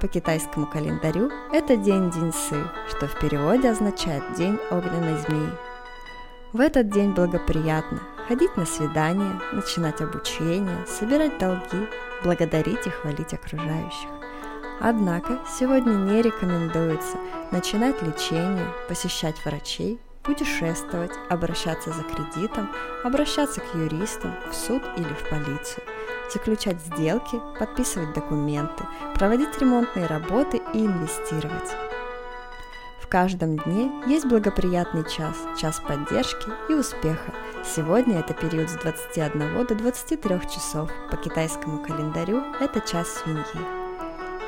по китайскому календарю это день Диньсы, что в переводе означает «день огненной змеи». В этот день благоприятно ходить на свидания, начинать обучение, собирать долги, благодарить и хвалить окружающих. Однако сегодня не рекомендуется начинать лечение, посещать врачей, путешествовать, обращаться за кредитом, обращаться к юристам, в суд или в полицию – заключать сделки, подписывать документы, проводить ремонтные работы и инвестировать. В каждом дне есть благоприятный час, час поддержки и успеха. Сегодня это период с 21 до 23 часов. По китайскому календарю это час свиньи.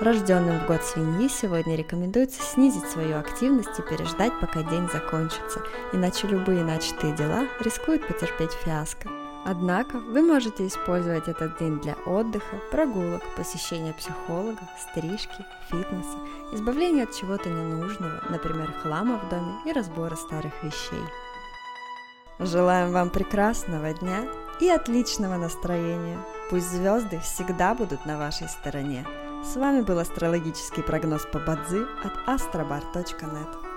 Рожденным в год свиньи сегодня рекомендуется снизить свою активность и переждать, пока день закончится, иначе любые начатые дела рискуют потерпеть фиаско. Однако вы можете использовать этот день для отдыха, прогулок, посещения психолога, стрижки, фитнеса, избавления от чего-то ненужного, например, хлама в доме и разбора старых вещей. Желаем вам прекрасного дня и отличного настроения. Пусть звезды всегда будут на вашей стороне. С вами был астрологический прогноз по Бадзи от astrobar.net.